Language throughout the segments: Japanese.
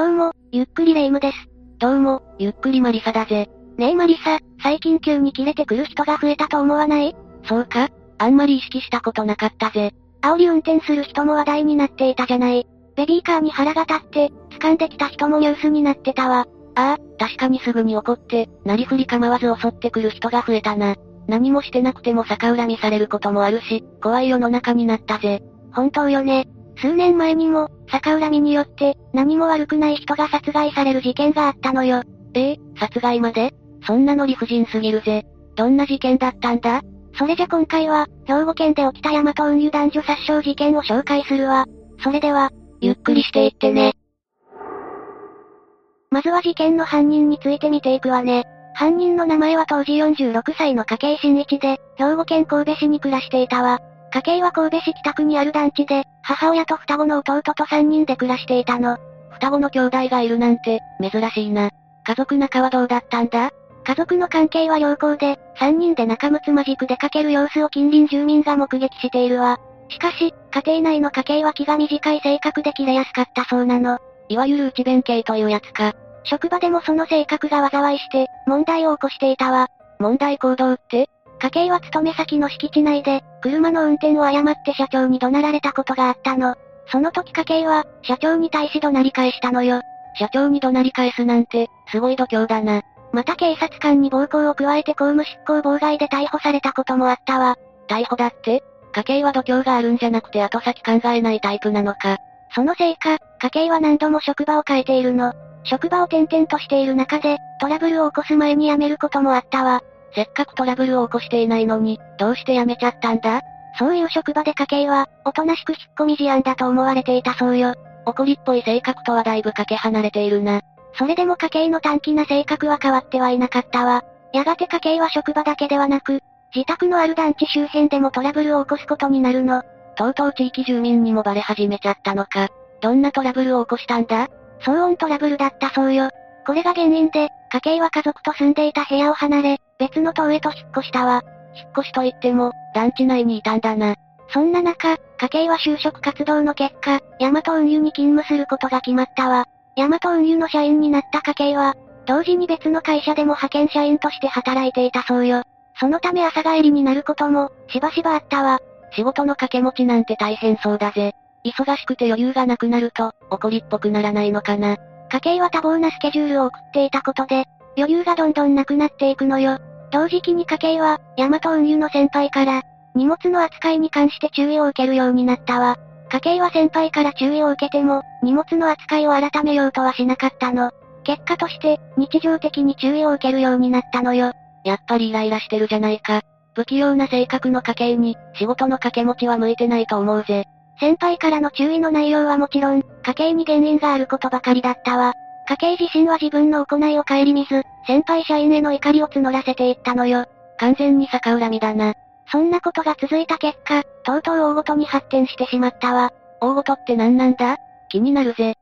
どうも、ゆっくりレ夢ムです。どうも、ゆっくりマリサだぜ。ねえマリサ、最近急に切れてくる人が増えたと思わない？そうか？あんまり意識したことなかったぜ。煽り運転する人も話題になっていたじゃない。ベビーカーに腹が立って、掴んできた人もニュースになってたわ。ああ、確かにすぐに怒って、なりふり構わず襲ってくる人が増えたな。何もしてなくても逆恨みされることもあるし、怖い世の中になったぜ。本当よね。数年前にも、逆恨みによって、何も悪くない人が殺害される事件があったのよ。ええ殺害まで？そんなの理不尽すぎるぜ。どんな事件だったんだ？それじゃ今回は、兵庫県で起きた大和運輸男女殺傷事件を紹介するわ。それでは、ゆっくりしていってね。まずは事件の犯人について見ていくわね。犯人の名前は当時46歳の家計新一で、兵庫県神戸市に暮らしていたわ。家計は神戸市北区にある団地で、母親と双子の弟と3人で暮らしていたの。双子の兄弟がいるなんて、珍しいな。家族仲はどうだったんだ？家族の関係は良好で、3人で仲睦まじく出かける様子を近隣住民が目撃しているわ。しかし、家庭内の家計は気が短い性格で切れやすかったそうなの。いわゆる内弁慶というやつか。職場でもその性格が災いして、問題を起こしていたわ。問題行動って？家計は勤め先の敷地内で、車の運転を誤って社長に怒鳴られたことがあったの。その時家計は、社長に対し怒鳴り返したのよ。社長に怒鳴り返すなんて、すごい度胸だな。また警察官に暴行を加えて公務執行妨害で逮捕されたこともあったわ。逮捕だって？家計は度胸があるんじゃなくて後先考えないタイプなのか。そのせいか、家計は何度も職場を変えているの。職場を転々としている中で、トラブルを起こす前に辞めることもあったわ。せっかくトラブルを起こしていないのに、どうして辞めちゃったんだ？そういう職場で家計は、おとなしく引っ込み思案だと思われていたそうよ。怒りっぽい性格とはだいぶかけ離れているな。それでも家計の短気な性格は変わってはいなかったわ。やがて家計は職場だけではなく、自宅のある団地周辺でもトラブルを起こすことになるの。とうとう地域住民にもバレ始めちゃったのか。どんなトラブルを起こしたんだ？騒音トラブルだったそうよ。これが原因で、家計は家族と住んでいた部屋を離れ、別の棟へと引っ越したわ。引っ越しといっても、団地内にいたんだな。そんな中、家計は就職活動の結果、ヤマト運輸に勤務することが決まったわ。ヤマト運輸の社員になった家計は、同時に別の会社でも派遣社員として働いていたそうよ。そのため朝帰りになることも、しばしばあったわ。仕事の掛け持ちなんて大変そうだぜ。忙しくて余裕がなくなると、怒りっぽくならないのかな。家計は多忙なスケジュールを送っていたことで、余裕がどんどんなくなっていくのよ。同時期に家計は、ヤマト運輸の先輩から、荷物の扱いに関して注意を受けるようになったわ。家計は先輩から注意を受けても、荷物の扱いを改めようとはしなかったの。結果として、日常的に注意を受けるようになったのよ。やっぱりイライラしてるじゃないか。不器用な性格の家計に、仕事の掛け持ちは向いてないと思うぜ。先輩からの注意の内容はもちろん、家計に原因があることばかりだったわ。家計自身は自分の行いを顧みず、先輩社員への怒りを募らせていったのよ。完全に逆恨みだな。そんなことが続いた結果、とうとう大ごとに発展してしまったわ。大ごとって何なんだ？気になるぜ。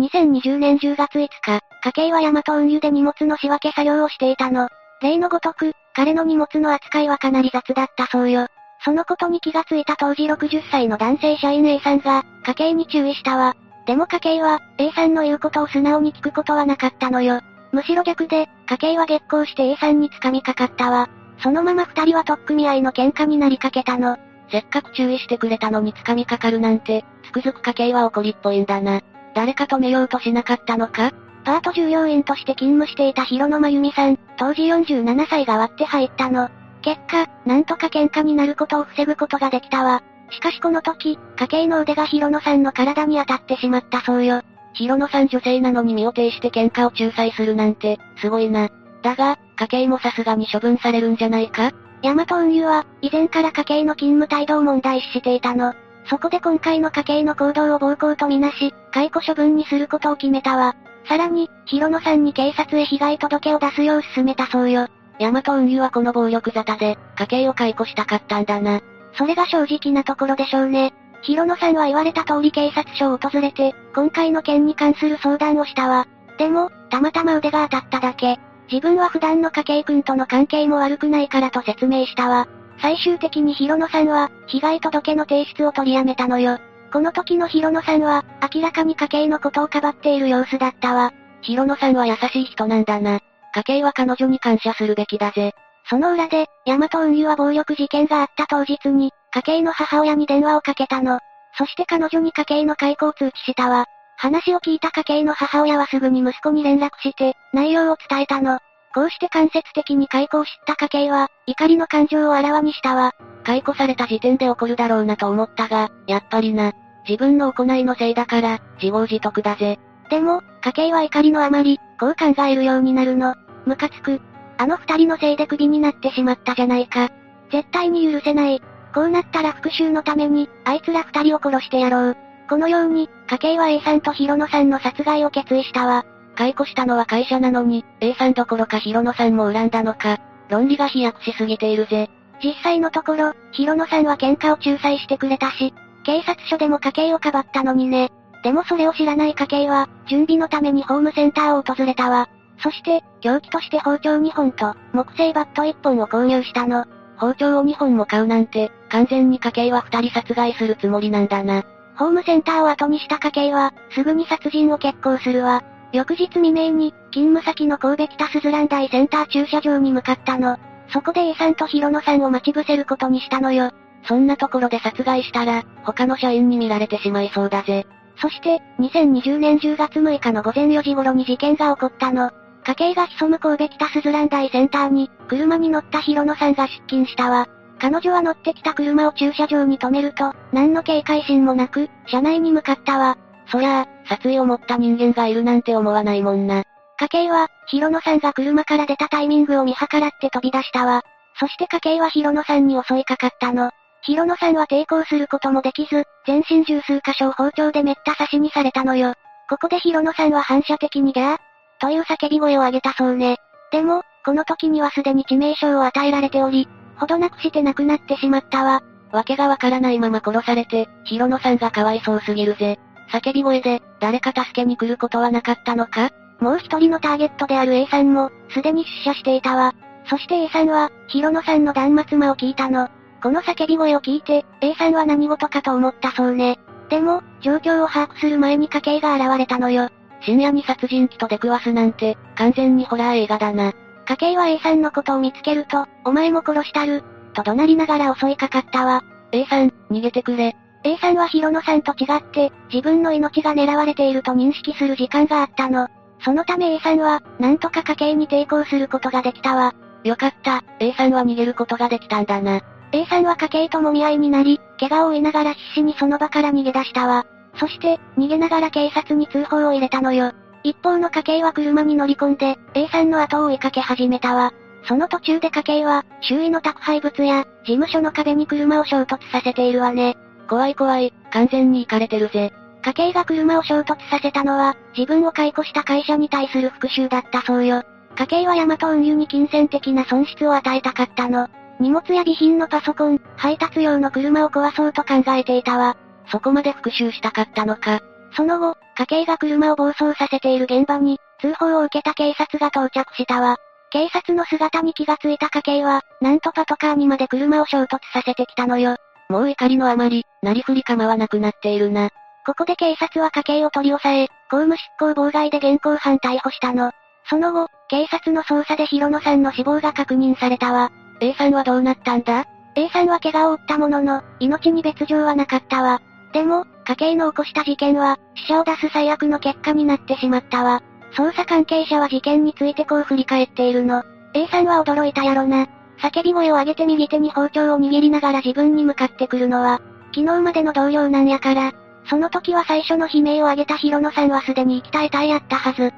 2020年10月5日、家計はヤマト運輸で荷物の仕分け作業をしていたの。例のごとく、彼の荷物の扱いはかなり雑だったそうよ。そのことに気がついた当時60歳の男性社員 A さんが、家計に注意したわ。でも家計は、A さんの言うことを素直に聞くことはなかったのよ。むしろ逆で、家計は激高して A さんに掴みかかったわ。そのまま二人は取っ組み合いの喧嘩になりかけたの。せっかく注意してくれたのに掴みかかるなんて、つくづく家計は怒りっぽいんだな。誰か止めようとしなかったのか？パート従業員として勤務していた広野真由美さん、当時47歳が割って入ったの。結果、なんとか喧嘩になることを防ぐことができたわ。しかしこの時、家計の腕が広野さんの体に当たってしまったそうよ。広野さん女性なのに身を挺して喧嘩を仲裁するなんて、すごいな。だが、家計もさすがに処分されるんじゃないか？ヤマト運輸は、以前から家計の勤務態度を問題視していたの。そこで今回の家計の行動を暴行とみなし、解雇処分にすることを決めたわ。さらに、広野さんに警察へ被害届を出すよう勧めたそうよ。ヤマト運輸はこの暴力沙汰で、家計を解雇したかったんだな。それが正直なところでしょうね。広野さんは言われた通り警察署を訪れて、今回の件に関する相談をしたわ。でも、たまたま腕が当たっただけ。自分は普段の家計君との関係も悪くないからと説明したわ。最終的に広野さんは、被害届の提出を取りやめたのよ。この時の広野さんは、明らかに家計のことをかばっている様子だったわ。広野さんは優しい人なんだな。家計は彼女に感謝するべきだぜ。その裏で、ヤマト運輸は暴力事件があった当日に、家計の母親に電話をかけたの。そして彼女に家計の解雇を通知したわ。話を聞いた家計の母親はすぐに息子に連絡して、内容を伝えたの。こうして間接的に解雇を知った家計は、怒りの感情をあらわにしたわ。解雇された時点で怒るだろうなと思ったが、やっぱりな。自分の行いのせいだから、自業自得だぜ。でも、家計は怒りのあまり、こう考えるようになるの。ムカつく。あの二人のせいでクビになってしまったじゃないか。絶対に許せない。こうなったら復讐のために、あいつら二人を殺してやろう。このように、家計は A さんと広野さんの殺害を決意したわ。解雇したのは会社なのに、A さんどころか広野さんも恨んだのか。論理が飛躍しすぎているぜ。実際のところ、広野さんは喧嘩を仲裁してくれたし、警察署でも家計をかばったのにね。でもそれを知らない家計は、準備のためにホームセンターを訪れたわ。そして、凶器として包丁2本と、木製バット1本を購入したの。包丁を2本も買うなんて、完全に家計は2人殺害するつもりなんだな。ホームセンターを後にした家計は、すぐに殺人を決行するわ。翌日未明に、勤務先の神戸北スズラン大センター駐車場に向かったの。そこで A さんと広野さんを待ち伏せることにしたのよ。そんなところで殺害したら、他の社員に見られてしまいそうだぜ。そして、2020年10月6日の午前4時頃に事件が起こったの。家計が潜む神戸北スズラン大センターに、車に乗った広野さんが出勤したわ。彼女は乗ってきた車を駐車場に止めると、何の警戒心もなく、車内に向かったわ。そりゃあ、殺意を持った人間がいるなんて思わないもんな。家計は、広野さんが車から出たタイミングを見計らって飛び出したわ。そして家計は広野さんに襲いかかったの。広野さんは抵抗することもできず、全身十数箇所を包丁でめった刺しにされたのよ。ここで広野さんは反射的にギャーという叫び声を上げたそうね。でも、この時にはすでに致命傷を与えられており、ほどなくして亡くなってしまったわ。わけがわからないまま殺されて、広野さんがかわいそうすぎるぜ。叫び声で、誰か助けに来ることはなかったのか？もう一人のターゲットである A さんも、すでに出社していたわ。そして A さんは、広野さんの断末魔を聞いたの。この叫び声を聞いて、A さんは何事かと思ったそうね。でも、状況を把握する前に家計が現れたのよ。深夜に殺人鬼と出くわすなんて、完全にホラー映画だな。家計は A さんのことを見つけると、お前も殺したる、と怒鳴りながら襲いかかったわ。A さん、逃げてくれ。A さんはヒロノさんと違って、自分の命が狙われていると認識する時間があったの。そのため A さんは、なんとか家計に抵抗することができたわ。よかった、A さんは逃げることができたんだな。A さんは家計ともみ合いになり、怪我を負いながら必死にその場から逃げ出したわ。そして、逃げながら警察に通報を入れたのよ。一方の家計は車に乗り込んで、A さんの後を追いかけ始めたわ。その途中で家計は、周囲の宅配物や、事務所の壁に車を衝突させているわね。怖い怖い、完全に行かれてるぜ。家計が車を衝突させたのは、自分を解雇した会社に対する復讐だったそうよ。家計はヤマト運輸に金銭的な損失を与えたかったの。荷物や備品のパソコン、配達用の車を壊そうと考えていたわ。そこまで復讐したかったのか。その後、家計が車を暴走させている現場に、通報を受けた警察が到着したわ。警察の姿に気がついた家計は、なんとパトカーにまで車を衝突させてきたのよ。もう怒りのあまり、なりふり構わなくなっているな。ここで警察は家計を取り押さえ、公務執行妨害で現行犯逮捕したの。その後、警察の捜査で広野さんの死亡が確認されたわ。A さんはどうなったんだ ?A さんは怪我を負ったものの、命に別状はなかったわ。でも、家計の起こした事件は、死者を出す最悪の結果になってしまったわ。捜査関係者は事件についてこう振り返っているの。A さんは驚いたやろな。叫び声を上げて右手に包丁を握りながら自分に向かってくるのは、昨日までの同僚なんやから、その時は最初の悲鳴を上げた広野さんはすでに生き絶えたいやったはず。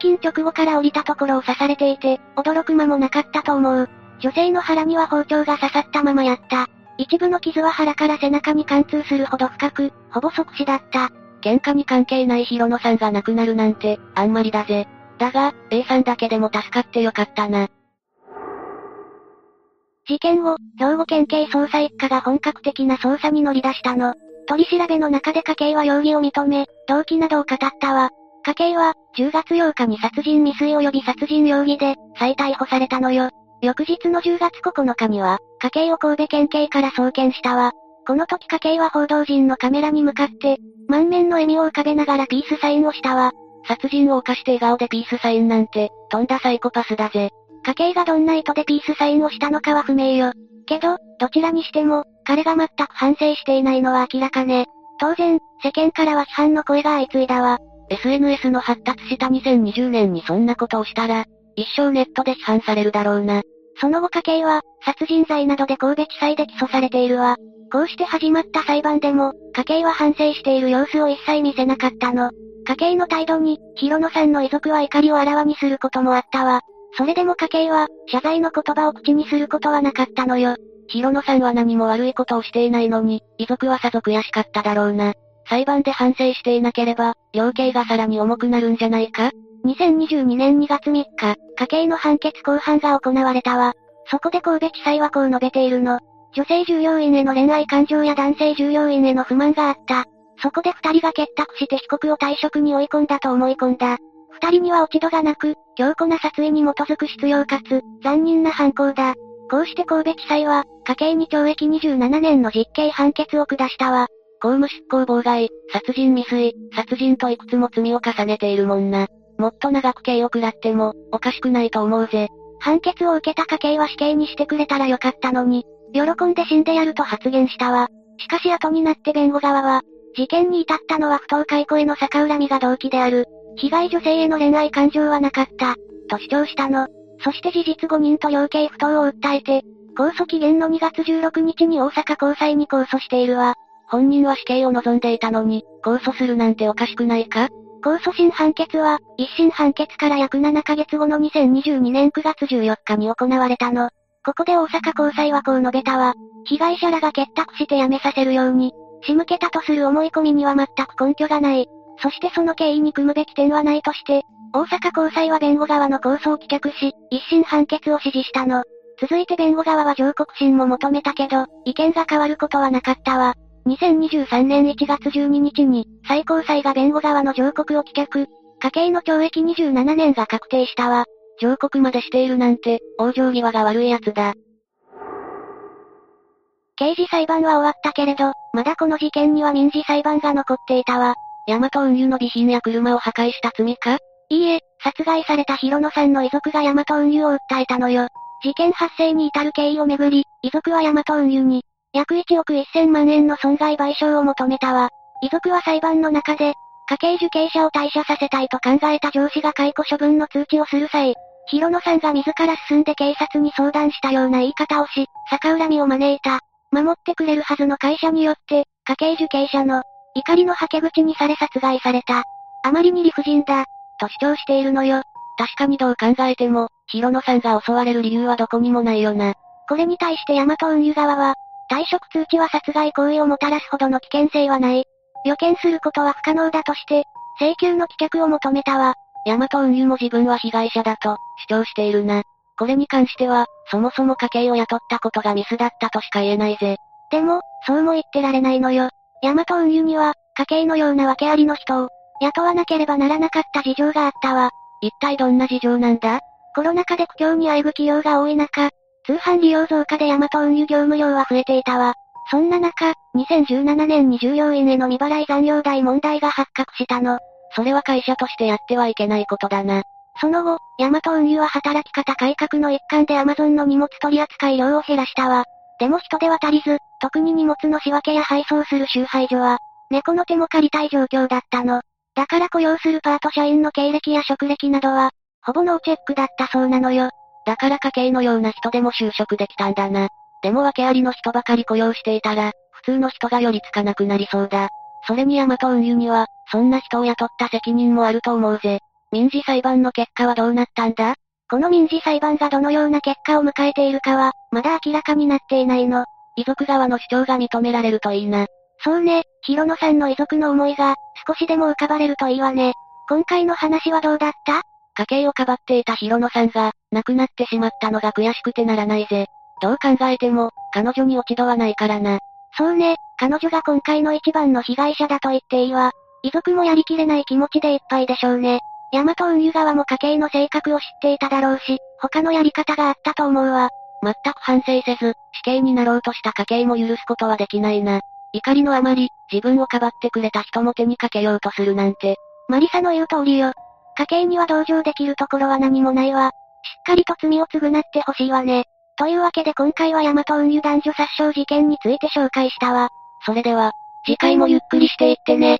出勤直後から降りたところを刺されていて、驚く間もなかったと思う。女性の腹には包丁が刺さったままやった。一部の傷は腹から背中に貫通するほど深く、ほぼ即死だった。喧嘩に関係ない広野さんが亡くなるなんて、あんまりだぜ。だが、A さんだけでも助かってよかったな。事件後、兵庫県警捜査一課が本格的な捜査に乗り出したの。取り調べの中で家計は容疑を認め、動機などを語ったわ。家計は、10月8日に殺人未遂及び殺人容疑で、再逮捕されたのよ。翌日の10月9日には、家計を神戸県警から送検したわ。この時家計は報道陣のカメラに向かって、満面の笑みを浮かべながらピースサインをしたわ。殺人を犯して笑顔でピースサインなんて、とんだサイコパスだぜ。家計がどんな意図でピースサインをしたのかは不明よ。けど、どちらにしても、彼が全く反省していないのは明らかね。当然、世間からは批判の声が相次いだわ。SNS の発達した2020年にそんなことをしたら、一生ネットで批判されるだろうな。その後家計は、殺人罪などで神戸地裁で起訴されているわ。こうして始まった裁判でも、家計は反省している様子を一切見せなかったの。家計の態度に、広野さんの遺族は怒りをあらわにすることもあったわ。それでも家計は、謝罪の言葉を口にすることはなかったのよ。広野さんは何も悪いことをしていないのに、遺族はさぞ悔しかっただろうな。裁判で反省していなければ、量刑がさらに重くなるんじゃないか？?2022 年2月3日、家計の判決公判が行われたわ。そこで神戸地裁はこう述べているの。女性従業員への恋愛感情や男性従業員への不満があった。そこで二人が結託して被告を退職に追い込んだと思い込んだ。二人には落ち度がなく、強固な殺意に基づく必要かつ、残忍な犯行だ。こうして神戸地裁は、家計に懲役27年の実刑判決を下したわ。公務執行妨害、殺人未遂、殺人といくつも罪を重ねているもんな。もっと長く刑を食らっても、おかしくないと思うぜ。判決を受けた家計は死刑にしてくれたらよかったのに、喜んで死んでやると発言したわ。しかし後になって弁護側は、事件に至ったのは不当解雇への逆恨みが動機である。被害女性への恋愛感情はなかった、と主張したの。そして事実誤認と量刑不当を訴えて、控訴期限の2月16日に大阪高裁に控訴しているわ。本人は死刑を望んでいたのに、控訴するなんておかしくないか？控訴審判決は、一審判決から約7ヶ月後の2022年9月14日に行われたの。ここで大阪高裁はこう述べたわ。被害者らが結託して辞めさせるように、仕向けたとする思い込みには全く根拠がない。そしてその経緯に組むべき点はないとして、大阪高裁は弁護側の控訴を棄却し、一審判決を支持したの。続いて弁護側は上告審も求めたけど、意見が変わることはなかったわ。2023年1月12日に、最高裁が弁護側の上告を棄却、家計の懲役27年が確定したわ。上告までしているなんて、往生際が悪い奴だ。刑事裁判は終わったけれど、まだこの事件には民事裁判が残っていたわ。ヤマト運輸の備品や車を破壊した罪か？いいえ、殺害された広野さんの遺族がヤマト運輸を訴えたのよ。事件発生に至る経緯をめぐり、遺族はヤマト運輸に、約1億1000万円の損害賠償を求めたわ。遺族は裁判の中で、家計受刑者を退社させたいと考えた上司が解雇処分の通知をする際、広野さんが自ら進んで警察に相談したような言い方をし、逆恨みを招いた。守ってくれるはずの会社によって、家計受刑者の怒りのはけ口にされ殺害された。あまりに理不尽だ、と主張しているのよ。確かにどう考えても、広野さんが襲われる理由はどこにもないよな。これに対してヤマト運輸側は、退職通知は殺害行為をもたらすほどの危険性はない。予見することは不可能だとして、請求の棄却を求めたわ。ヤマト運輸も自分は被害者だと、主張しているな。これに関しては、そもそも家計を雇ったことがミスだったとしか言えないぜ。でも、そうも言ってられないのよ。ヤマト運輸には、家計のような訳ありの人を、雇わなければならなかった事情があったわ。一体どんな事情なんだ？コロナ禍で苦境にあえぐ企業が多い中、通販利用増加でヤマト運輸業務量は増えていたわ。そんな中、2017年に従業員への未払い残業代問題が発覚したの。それは会社としてやってはいけないことだな。その後、ヤマト運輸は働き方改革の一環でアマゾンの荷物取扱量を減らしたわ。でも人手は足りず、特に荷物の仕分けや配送する集配所は、猫の手も借りたい状況だったの。だから雇用するパート社員の経歴や職歴などは、ほぼノーチェックだったそうなのよ。だから家計のような人でも就職できたんだな。でも訳ありの人ばかり雇用していたら、普通の人が寄りつかなくなりそうだ。それにヤマト運輸には、そんな人を雇った責任もあると思うぜ。民事裁判の結果はどうなったんだ？この民事裁判がどのような結果を迎えているかは、まだ明らかになっていないの。遺族側の主張が認められるといいな。そうね、広野さんの遺族の思いが、少しでも浮かばれるといいわね。今回の話はどうだった？家計をかばっていた広野さんが、亡くなってしまったのが悔しくてならないぜ。どう考えても、彼女に落ち度はないからな。そうね、彼女が今回の一番の被害者だと言っていいわ。遺族もやりきれない気持ちでいっぱいでしょうね。ヤマト運輸側も家計の性格を知っていただろうし、他のやり方があったと思うわ。全く反省せず、死刑になろうとした家計も許すことはできないな。怒りのあまり、自分をかばってくれた人も手にかけようとするなんて。マリサの言う通りよ。家計には同情できるところは何もないわ。しっかりと罪を償ってほしいわね。というわけで今回はヤマト運輸男女殺傷事件について紹介したわ。それでは、次回もゆっくりしていってね。